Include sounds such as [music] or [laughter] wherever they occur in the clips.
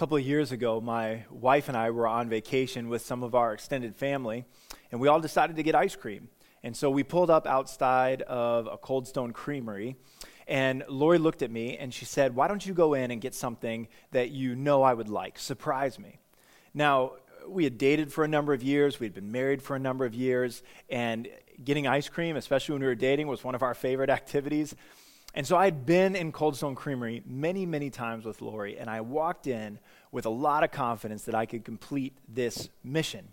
couple of years ago, my wife and I were on vacation with some of our extended family, and we all decided to get ice cream. And so we pulled up outside of a Cold Stone Creamery, and Lori looked at me and she said, Why don't you go in and get something that you know I would like? Surprise me. Now, we had dated for a number of years, we'd been married for a number of years, and getting ice cream, especially when we were dating, was one of our favorite [laughs] activities. And so I'd been in Cold Stone Creamery many, many times with Lori, and I walked in with a lot of confidence that I could complete this mission.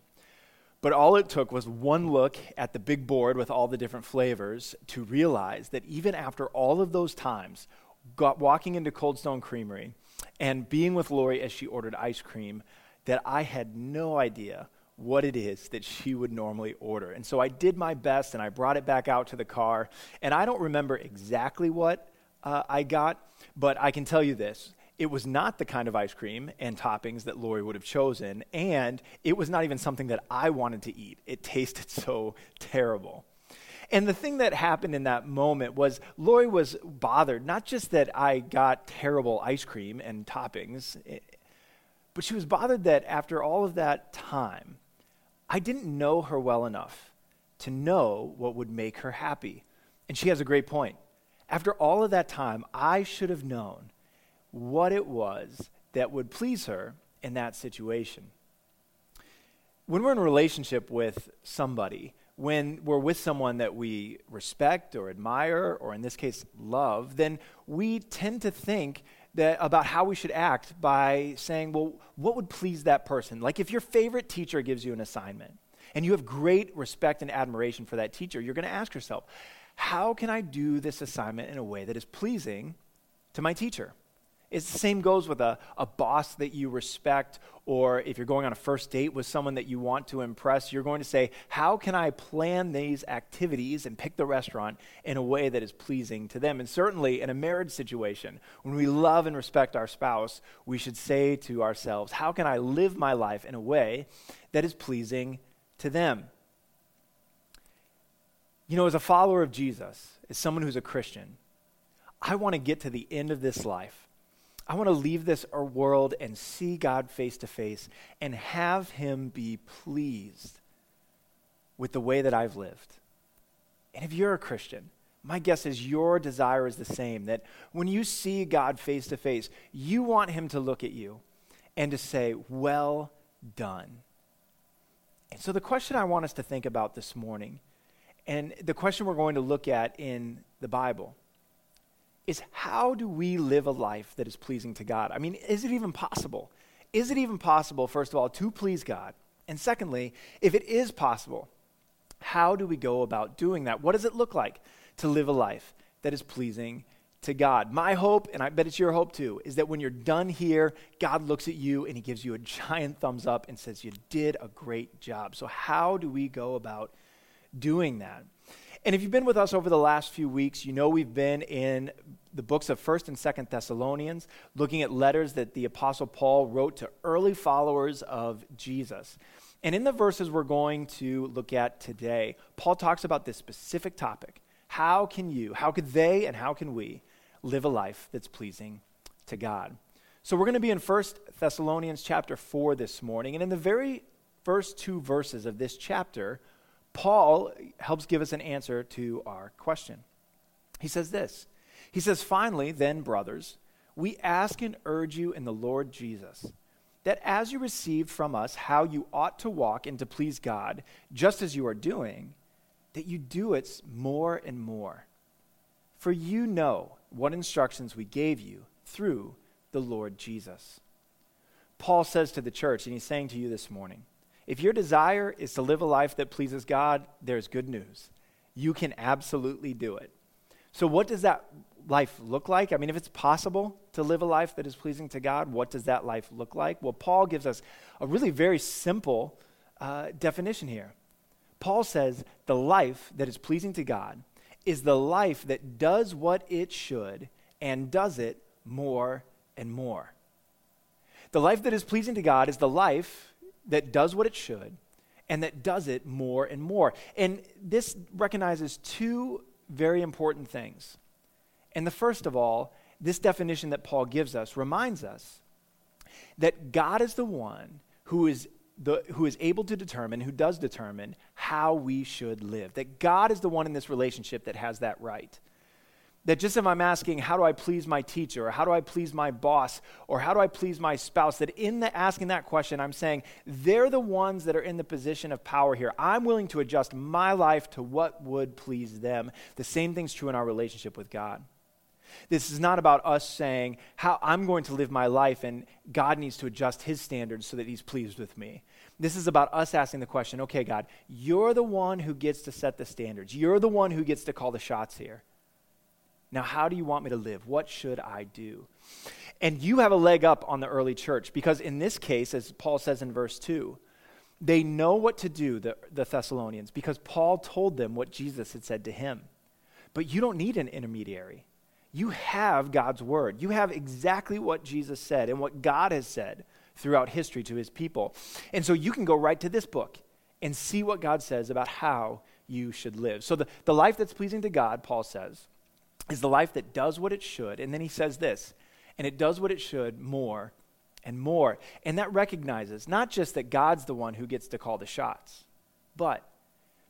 But all it took was one look at the big board with all the different flavors to realize that even after all of those times, walking into Cold Stone Creamery and being with Lori as she ordered ice cream, that I had no idea what it is that she would normally order. And so I did my best and I brought it back out to the car. And I don't remember exactly what uh, I got, but I can tell you this. It was not the kind of ice cream and toppings that Lori would have chosen, and it was not even something that I wanted to eat. It tasted so terrible. And the thing that happened in that moment was Lori was bothered, not just that I got terrible ice cream and toppings, eh, but she was bothered that after all of that time, I didn't know her well enough to know what would make her happy. And she has a great point. After all of that time, I should have known what it was that would please her in that situation. When we're in a relationship with somebody, when we're with someone that we respect or admire, or in this case, love, then we tend to think that, about how we should act by saying, well, what would please that person? Like if your favorite teacher gives you an assignment and you have great respect and admiration for that teacher, you're going to ask yourself, how can I do this assignment in a way that is pleasing to my teacher? It's the same goes with a, a boss that you respect, or if you're going on a first date with someone that you want to impress, you're going to say, How can I plan these activities and pick the restaurant in a way that is pleasing to them? And certainly in a marriage situation, when we love and respect our spouse, we should say to ourselves, How can I live my life in a way that is pleasing to them? You know, as a follower of Jesus, as someone who's a Christian, I want to get to the end of this life I want to leave this er, world and see God face to face and have Him be pleased with the way that I've lived. And if you're a Christian, my guess is your desire is the same that when you see God face to face, you want Him to look at you and to say, Well done. And so, the question I want us to think about this morning, and the question we're going to look at in the Bible, is how do we live a life that is pleasing to God? I mean, is it even possible? Is it even possible, first of all, to please God? And secondly, if it is possible, how do we go about doing that? What does it look like to live a life that is pleasing to God? My hope, and I bet it's your hope too, is that when you're done here, God looks at you and he gives you a [laughs] giant thumbs up and says, You did a great job. So, how do we go about doing that? And if you've been with us over the last few weeks, you know we've been in the books of 1st and 2nd Thessalonians, looking at letters that the Apostle Paul wrote to early followers of Jesus. And in the verses we're going to look at today, Paul talks about this specific topic. How can you, how could they, and how can we live a life that's pleasing to God? So we're going to be in 1st Thessalonians chapter 4 this morning. And in the very first two verses of this chapter, Paul helps give us an answer to our question. He says this He says, Finally, then, brothers, we ask and urge you in the Lord Jesus that as you received from us how you ought to walk and to please God, just as you are doing, that you do it more and more. For you know what instructions we gave you through the Lord Jesus. Paul says to the church, and he's saying to you this morning, if your desire is to live a life that pleases God, there's good news. You can absolutely do it. So, what does that life look like? I mean, if it's possible to live a life that is pleasing to God, what does that life look like? Well, Paul gives us a really very simple uh, definition here. Paul says the life that is pleasing to God is the life that does what it should and does it more and more. The life that is pleasing to God is the life that does what it should and that does it more and more. And this recognizes two very important things. And the first of all, this definition that Paul gives us reminds us that God is the one who is the, who is able to determine, who does determine how we should live. That God is the one in this relationship that has that right. That just if I'm asking, how do I please my teacher, or how do I please my boss, or how do I please my spouse, that in the asking that question, I'm saying they're the ones that are in the position of power here. I'm willing to adjust my life to what would please them. The same thing's true in our relationship with God. This is not about us saying how I'm going to live my life and God needs to adjust his standards so that he's pleased with me. This is about us asking the question okay, God, you're the one who gets to set the standards, you're the one who gets to call the shots here. Now, how do you want me to live? What should I do? And you have a leg up on the early church because, in this case, as Paul says in verse 2, they know what to do, the, the Thessalonians, because Paul told them what Jesus had said to him. But you don't need an intermediary. You have God's word. You have exactly what Jesus said and what God has said throughout history to his people. And so you can go right to this book and see what God says about how you should live. So, the, the life that's pleasing to God, Paul says, is the life that does what it should. And then he says this, and it does what it should more and more. And that recognizes not just that God's the one who gets to call the shots, but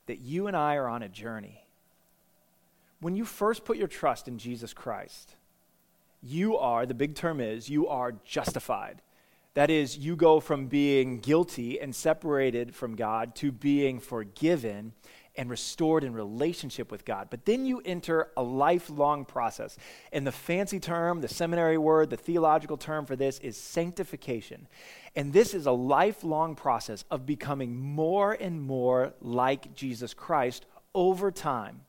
that you and I are on a journey. When you first put your trust in Jesus Christ, you are, the big term is, you are justified. That is, you go from being guilty and separated from God to being forgiven and restored in relationship with God. But then you enter a lifelong process. And the fancy term, the seminary word, the theological term for this is sanctification. And this is a lifelong process of becoming more and more like Jesus Christ over time.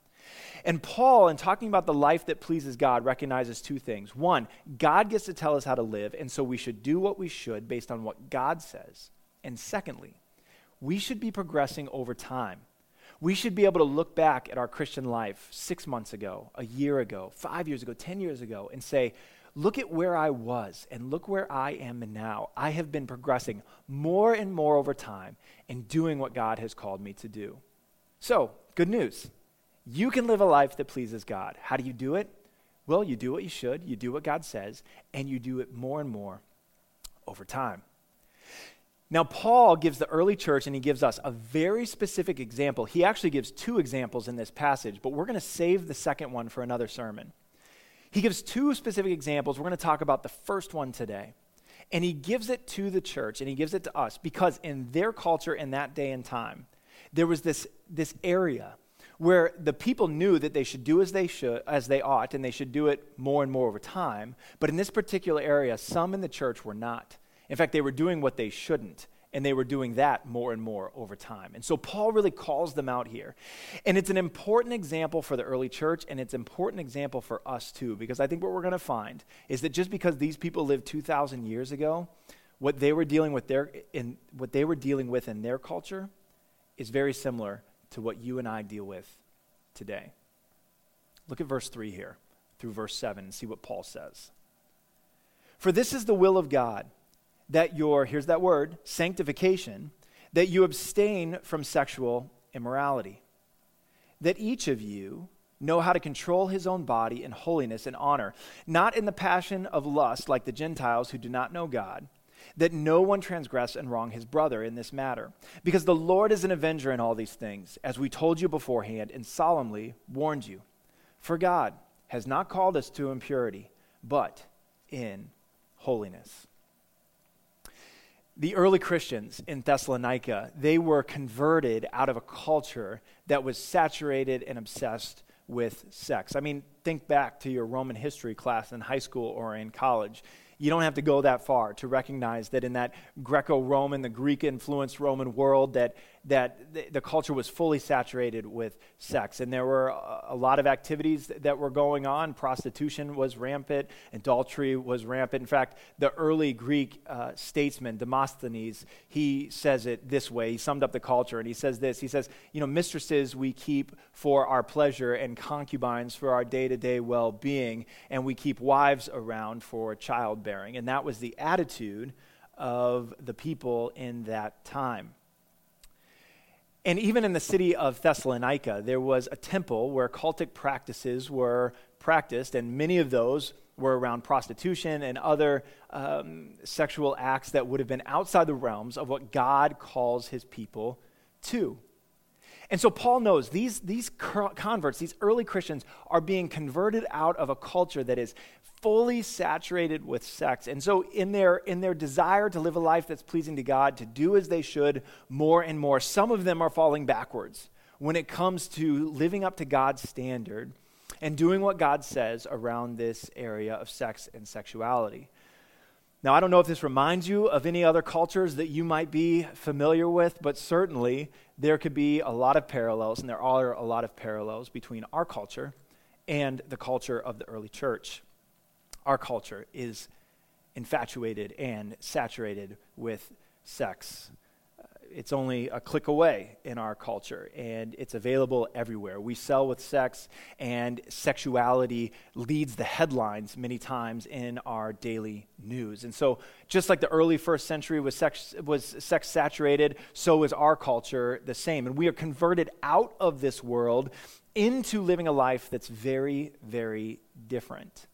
And Paul, in talking about the life that pleases God, recognizes two things. One, God gets to tell us how to live, and so we should do what we should based on what God says. And secondly, we should be progressing over time. We should be able to look back at our Christian life six months ago, a year ago, five years ago, 10 years ago, and say, look at where I was and look where I am now. I have been progressing more and more over time in doing what God has called me to do. So, good news. You can live a life that pleases God. How do you do it? Well, you do what you should, you do what God says, and you do it more and more over time. Now, Paul gives the early church and he gives us a very specific example. He actually gives two examples in this passage, but we're going to save the second one for another sermon. He gives two specific examples. We're going to talk about the first one today. And he gives it to the church and he gives it to us because in their culture in that day and time, there was this, this area where the people knew that they should do as they should as they ought and they should do it more and more over time but in this particular area some in the church were not in fact they were doing what they shouldn't and they were doing that more and more over time and so paul really calls them out here and it's an important example for the early church and it's an important example for us too because i think what we're going to find is that just because these people lived 2000 years ago what they were dealing with their in what they were dealing with in their culture is very similar to what you and I deal with today. Look at verse 3 here through verse 7 and see what Paul says. For this is the will of God, that your, here's that word, sanctification, that you abstain from sexual immorality, that each of you know how to control his own body in holiness and honor, not in the passion of lust like the Gentiles who do not know God that no one transgress and wrong his brother in this matter. Because the Lord is an avenger in all these things, as we told you beforehand and solemnly warned you. For God has not called us to impurity, but in holiness. The early Christians in Thessalonica, they were converted out of a culture that was saturated and obsessed with sex. I mean, think back to your Roman history class in high school or in college you don't have to go that far to recognize that in that Greco-Roman, the Greek-influenced Roman world, that that the, the, culture was fully saturated with sex. And there were a, a lot of activities that, that, were going on. Prostitution was rampant, adultery was rampant. In fact, the early Greek uh, statesman, Demosthenes, he says it this way. He summed up the culture and he says this He says, You know, mistresses we keep for our pleasure and concubines for our day to day well being, and we keep wives around for childbearing. And that was the attitude of the people in that time. And even in the city of Thessalonica, there was a temple where cultic practices were practiced, and many of those were around prostitution and other um, sexual acts that would have been outside the realms of what God calls his people to. And so Paul knows these, these converts, these early Christians, are being converted out of a culture that is fully saturated with sex. And so, in their, in their desire to live a life that's pleasing to God, to do as they should more and more, some of them are falling backwards when it comes to living up to God's standard and doing what God says around this area of sex and sexuality. Now, I don't know if this reminds you of any other cultures that you might be familiar with, but certainly there could be a lot of parallels, and there are a lot of parallels between our culture and the culture of the early church. Our culture is infatuated and saturated with sex uh, it's only a click away in our culture, and it's available everywhere. We sell with sex, and sexuality leads the headlines many times in our daily news. And so, just like the early first century was sex, was sex saturated, so is our culture the same. And we are converted out of this world into living a life that's very, very different.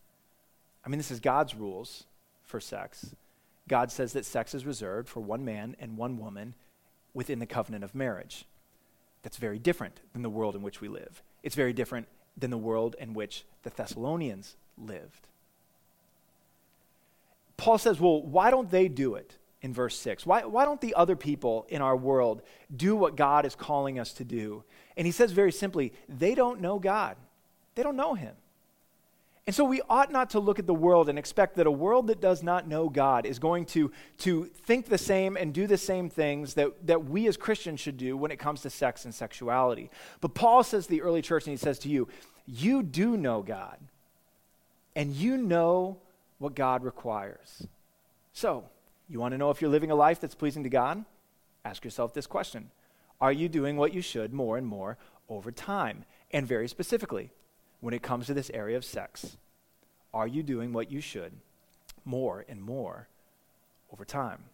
I mean, this is God's rules for sex. God says that sex is reserved for one man and one woman within the covenant of marriage. That's very different than the world in which we live. It's very different than the world in which the Thessalonians lived. Paul says, well, why don't they do it in verse 6? Why, why don't the other people in our world do what God is calling us to do? And he says very simply, they don't know God, they don't know Him. And so we ought not to look at the world and expect that a world that does not know God is going to, to think the same and do the same things that, that we as Christians should do when it comes to sex and sexuality. But Paul says to the early church, and he says to you, You do know God, and you know what God requires. So, you want to know if you're living a life that's pleasing to God? Ask yourself this question Are you doing what you should more and more over time? And very specifically, when it comes to this area of sex? Are you doing what you should more and more over time?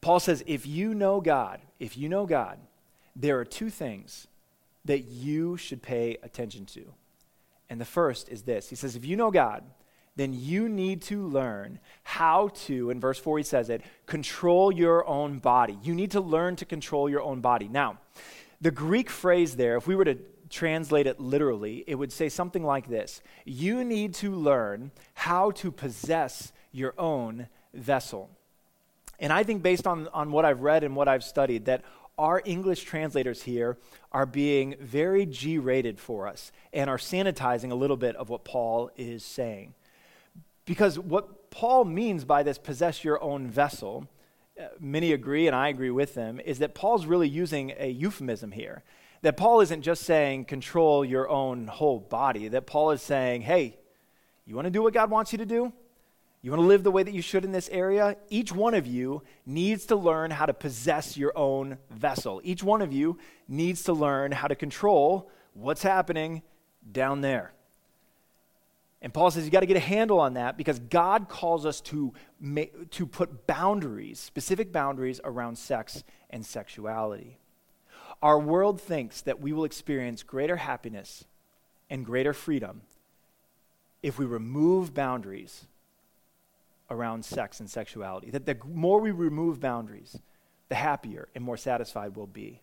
Paul says if you know God, if you know God, there are two things that you should pay attention to. And the first is this He says, if you know God, then you need to learn how to, in verse 4 he says it, control your own body. You need to learn to control your own body. Now, the Greek phrase there, if we were to translate it literally, it would say something like this You need to learn how to possess your own vessel. And I think, based on, on what I've read and what I've studied, that our English translators here are being very G rated for us and are sanitizing a little bit of what Paul is saying. Because what Paul means by this possess your own vessel, uh, many agree, and I agree with them, is that Paul's really using a euphemism here. That Paul isn't just saying control your own whole body, that Paul is saying, hey, you want to do what God wants you to do? You want to live the way that you should in this area? Each one of you needs to learn how to possess your own vessel. Each one of you needs to learn how to control what's happening down there. And Paul says you got to get a handle on that because God calls us to, to put boundaries, specific boundaries around sex and sexuality. Our world thinks that we will experience greater happiness and greater freedom if we remove boundaries around sex and sexuality. That the more we remove boundaries, the happier and more satisfied we'll be.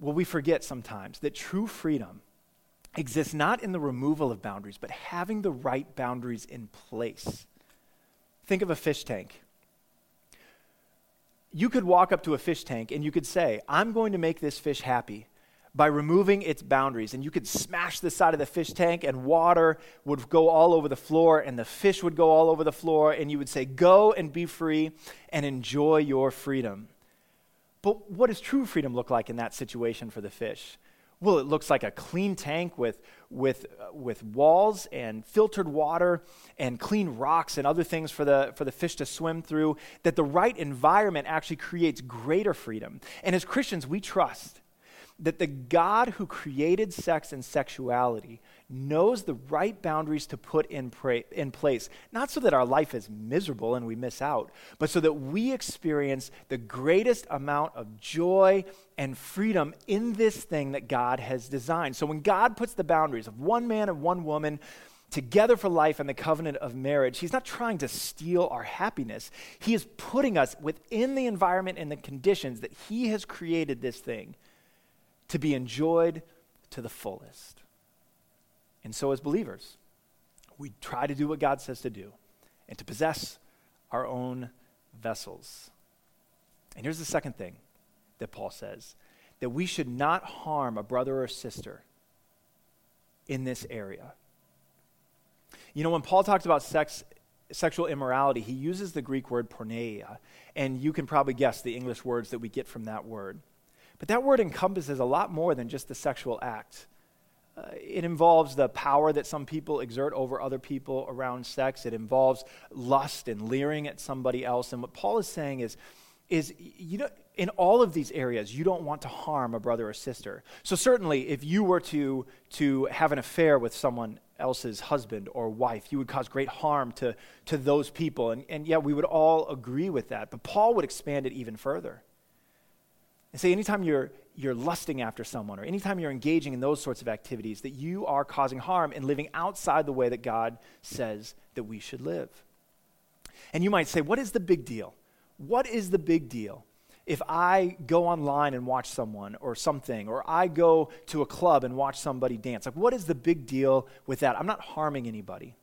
Well, we forget sometimes that true freedom exists not in the removal of boundaries, but having the right boundaries in place. Think of a fish tank you could walk up to a fish tank and you could say, I'm going to make this fish happy by removing its boundaries. And you could smash the side of the fish tank, and water would go all over the floor, and the fish would go all over the floor, and you would say, Go and be free and enjoy your freedom. But what does true freedom look like in that situation for the fish? Well, it looks like a clean tank with, with, uh, with walls and filtered water and clean rocks and other things for the, for the fish to swim through. That the right environment actually creates greater freedom. And as Christians, we trust that the God who created sex and sexuality knows the right boundaries to put in, pra- in place, not so that our life is miserable and we miss out, but so that we experience the greatest amount of joy and freedom in this thing that God has designed. So when God puts the boundaries of one man and one woman together for life and the covenant of marriage, He's not trying to steal our happiness. He is putting us within the environment and the conditions that He has created this thing to be enjoyed to the fullest. And so, as believers, we try to do what God says to do and to possess our own vessels. And here's the second thing that Paul says that we should not harm a brother or sister in this area. You know, when Paul talks about sex, sexual immorality, he uses the Greek word porneia, and you can probably guess the English words that we get from that word. But that word encompasses a lot more than just the sexual act. Uh, it involves the power that some people exert over other people around sex. It involves lust and leering at somebody else. And what Paul is saying is, is you know, in all of these areas, you don't want to harm a brother or sister. So certainly, if you were to to have an affair with someone else's husband or wife, you would cause great harm to to those people. And and yeah, we would all agree with that. But Paul would expand it even further and say, anytime you're you're lusting after someone or anytime you're engaging in those sorts of activities, that you are causing harm and living outside the way that God says that we should live. And you might say, what is the big deal? What is the big deal if I go online and watch someone or something, or I go to a club and watch somebody dance? Like, what is the big deal with that? I'm not harming anybody.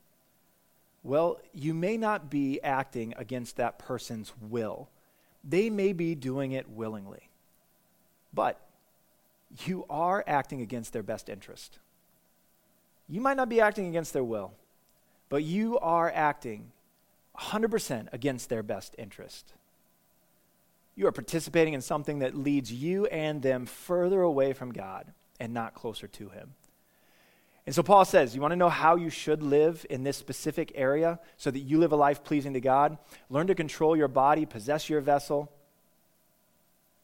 Well, you may not be acting against that person's will, they may be doing it willingly. But you are acting against their best interest. You might not be acting against their will, but you are acting 100% against their best interest. You are participating in something that leads you and them further away from God and not closer to Him. And so Paul says, You want to know how you should live in this specific area so that you live a life pleasing to God? Learn to control your body, possess your vessel,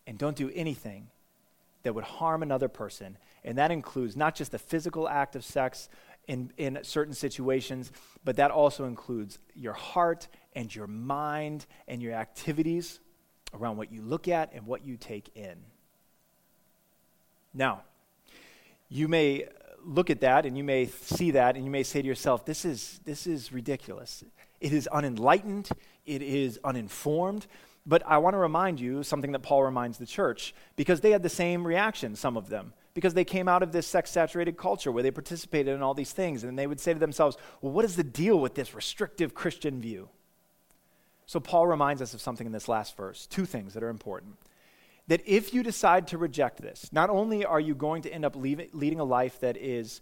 and don't do anything that would harm another person. And that includes not just the physical act of sex in, in certain situations, but that also includes your heart and your mind and your activities around what you look at and what you take in. Now, you may look at that and you may see that and you may say to yourself, this is, this is ridiculous. It is unenlightened, it is uninformed. But I want to remind you something that Paul reminds the church, because they had the same reaction, some of them, because they came out of this sex saturated culture where they participated in all these things, and they would say to themselves, Well, what is the deal with this restrictive Christian view? So Paul reminds us of something in this last verse two things that are important. That if you decide to reject this, not only are you going to end up leading a life that is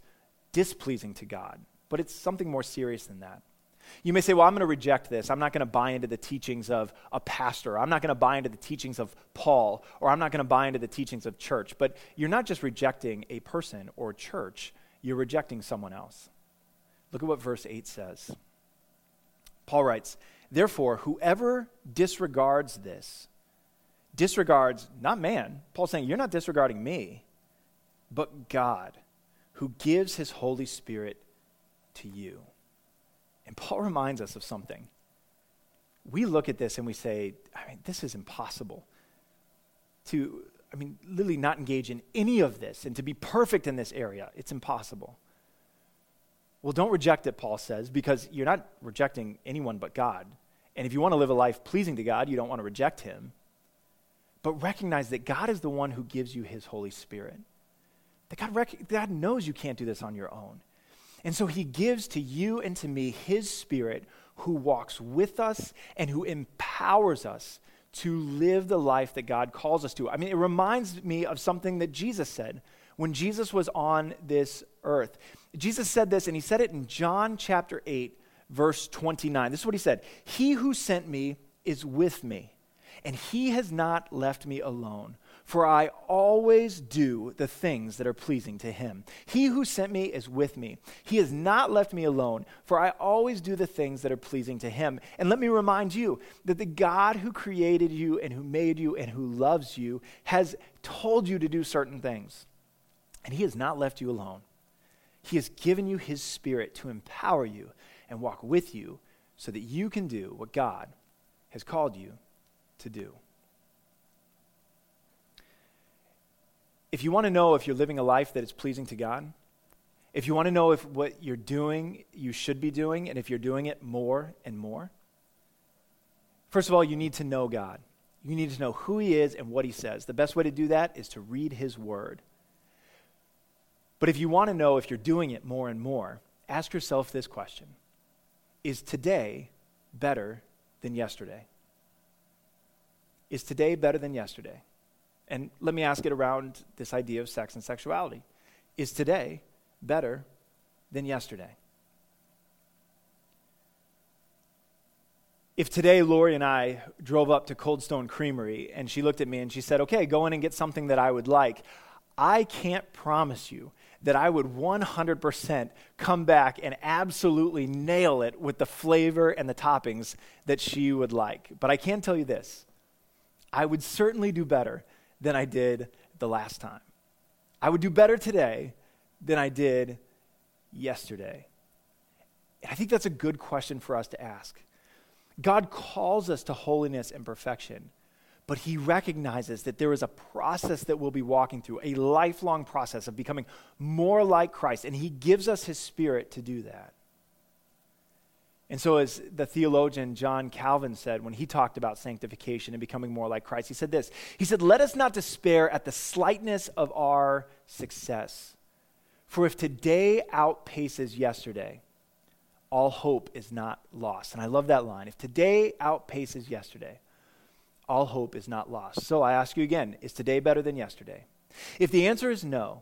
displeasing to God, but it's something more serious than that. You may say, well, I'm going to reject this. I'm not going to buy into the teachings of a pastor. I'm not going to buy into the teachings of Paul, or I'm not going to buy into the teachings of church. But you're not just rejecting a person or church, you're rejecting someone else. Look at what verse 8 says. Paul writes, Therefore, whoever disregards this, disregards not man. Paul's saying, You're not disregarding me, but God, who gives his Holy Spirit to you. And Paul reminds us of something. We look at this and we say, I mean, this is impossible. To, I mean, literally not engage in any of this and to be perfect in this area, it's impossible. Well, don't reject it, Paul says, because you're not rejecting anyone but God. And if you want to live a life pleasing to God, you don't want to reject Him. But recognize that God is the one who gives you His Holy Spirit. That God, rec- God knows you can't do this on your own. And so he gives to you and to me his spirit who walks with us and who empowers us to live the life that God calls us to. I mean, it reminds me of something that Jesus said when Jesus was on this earth. Jesus said this, and he said it in John chapter 8, verse 29. This is what he said He who sent me is with me, and he has not left me alone for I always do the things that are pleasing to him. He who sent me is with me. He has not left me alone, for I always do the things that are pleasing to him. And let me remind you that the God who created you and who made you and who loves you has told you to do certain things. And he has not left you alone. He has given you his spirit to empower you and walk with you so that you can do what God has called you to do. If you want to know if you're living a life that is pleasing to God, if you want to know if what you're doing, you should be doing, and if you're doing it more and more, first of all, you need to know God. You need to know who He is and what He says. The best way to do that is to read His Word. But if you want to know if you're doing it more and more, ask yourself this question Is today better than yesterday? Is today better than yesterday? And let me ask it around this idea of sex and sexuality. Is today better than yesterday? If today Lori and I drove up to Cold Stone Creamery and she looked at me and she said, Okay, go in and get something that I would like, I can't promise you that I would 100% come back and absolutely nail it with the flavor and the toppings that she would like. But I can tell you this I would certainly do better than I did the last time. I would do better today than I did yesterday. And I think that's a good question for us to ask. God calls us to holiness and perfection but he recognizes that there is a process that we'll be walking through, a lifelong process of becoming more like Christ, and he gives us his spirit to do that. And so, as the theologian John Calvin said when he talked about sanctification and becoming more like Christ, he said this He said, Let us not despair at the slightness of our success. For if today outpaces yesterday, all hope is not lost. And I love that line. If today outpaces yesterday, all hope is not lost. So I ask you again is today better than yesterday? If the answer is no,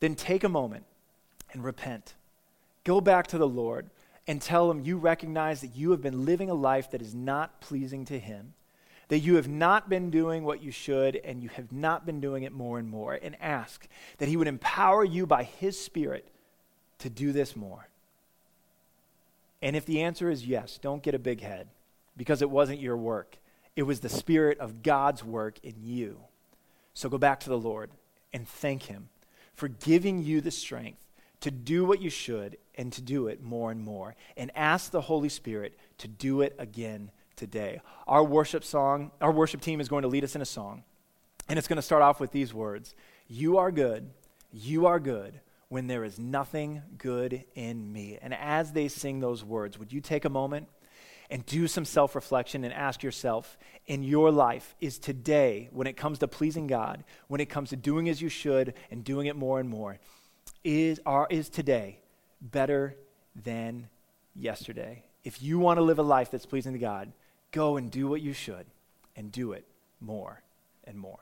then take a moment and repent. Go back to the Lord and tell him you recognize that you have been living a life that is not pleasing to him, that you have not been doing what you should, and you have not been doing it more and more, and ask that he would empower you by his Spirit to do this more. And if the answer is yes, don't get a big head because it wasn't your work. It was the Spirit of God's work in you. So go back to the Lord and thank Him for giving you the strength to do what you should and to do it more and more. And ask the Holy Spirit to do it again today. Our worship song, our worship team is going to lead us in a song. And it's going to start off with these words You are good, you are good when there is nothing good in me. And as they sing those words, would you take a moment? and do some self reflection and ask yourself in your life is today, when it comes to pleasing God, when it comes to doing as you should and doing it more and more, is, are, is today better than yesterday? If you want to live a life that's pleasing to God, go and do what you should and do it more and more.